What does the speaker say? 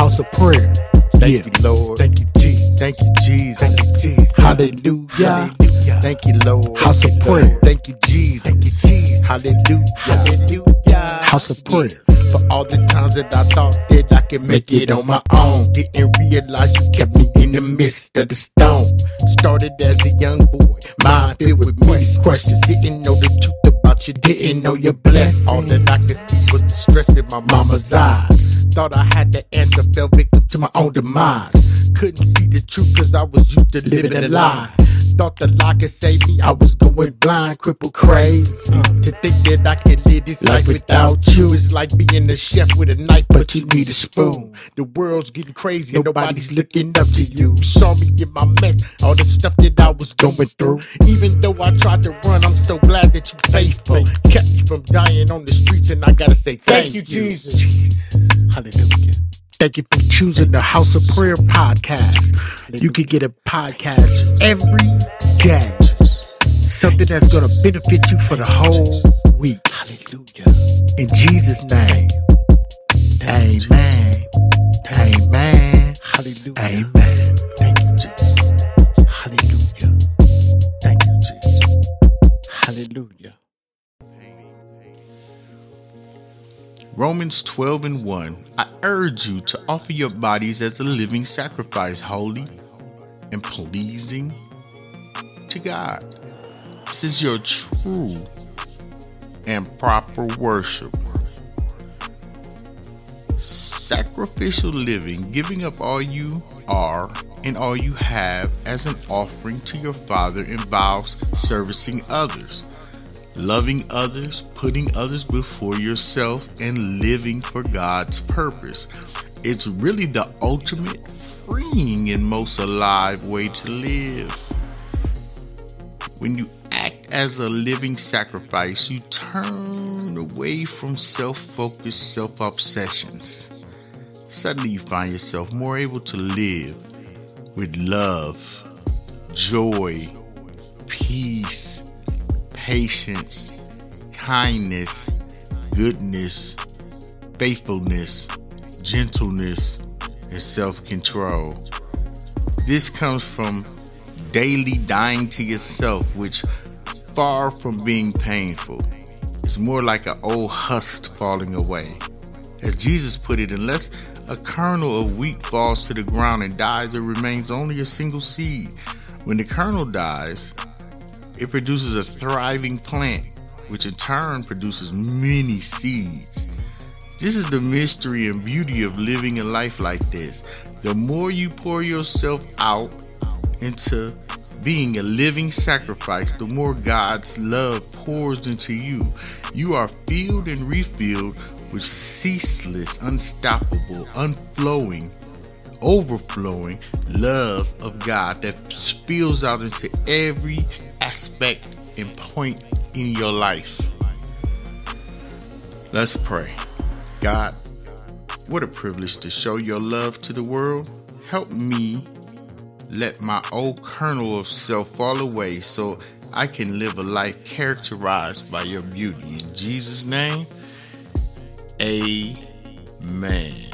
house of prayer. Thank Yeah. you, Lord. Thank you, Jesus. Thank you, Jesus. Thank you, Jesus. Hallelujah. Hallelujah. Thank you, Lord. House of Thank you, prayer. Thank you, Jesus. Thank you, Jesus. Hallelujah. Hallelujah. House of prayer. For all the times that I thought that I could make it on my own. Didn't realize you kept me in the midst of the storm. Started as a young boy, mind filled with many questions. Didn't know the truth about you, didn't know you're blessed. All that I could see was the stress in my mama's eyes. Thought I had the answer, fell victim to my own demise. Couldn't see the truth cause I was used to living a lie. Thought the lie could save me, I was going blind, crippled, crazy. Mm. To think that I could live this life without you is like being a chef with a knife, but you need a spoon. The world's getting crazy, and nobody's looking up to you. Saw me in my mess, all the stuff that I was going through. Even though I tried to run, I'm so glad that you faithful. Kept me from dying on the streets, and I gotta say thank, you, Jesus. Hallelujah. Thank you for choosing the House of Prayer podcast. You can get a podcast every day. Something that's going to benefit you for the whole week. Hallelujah. In Jesus' name. Amen. Amen. Hallelujah. Amen. Romans 12 and 1. I urge you to offer your bodies as a living sacrifice, holy and pleasing to God. This is your true and proper worship. Sacrificial living, giving up all you are and all you have as an offering to your Father, involves servicing others loving others, putting others before yourself, and living for God's purpose. It's really the ultimate freeing and most alive way to live. When you act as a living sacrifice, you turn away from self focused self obsessions. Suddenly, you find yourself more able to live with love, joy, peace, patience, kindness, goodness, faithfulness, gentleness, and self control. This comes from daily dying to yourself, which, far from being painful, is more like an old husk falling away. As Jesus put it, unless a kernel of wheat falls to the ground and dies, it remains only a single seed. When the kernel dies, it produces a thriving plant, which in turn produces many seeds. This is the mystery and beauty of living a life like this. The more you pour yourself out into being a living sacrifice, the more God's love pours into you. You are filled and refilled with ceaseless, unstoppable, unflowing, overflowing love of God that spills out into every aspect and point in your life. Let's pray. God, what a privilege to show your love to the world. Help me let my old kernel of self fall away so I can live a life characterized by your beauty. In Jesus' name, amen.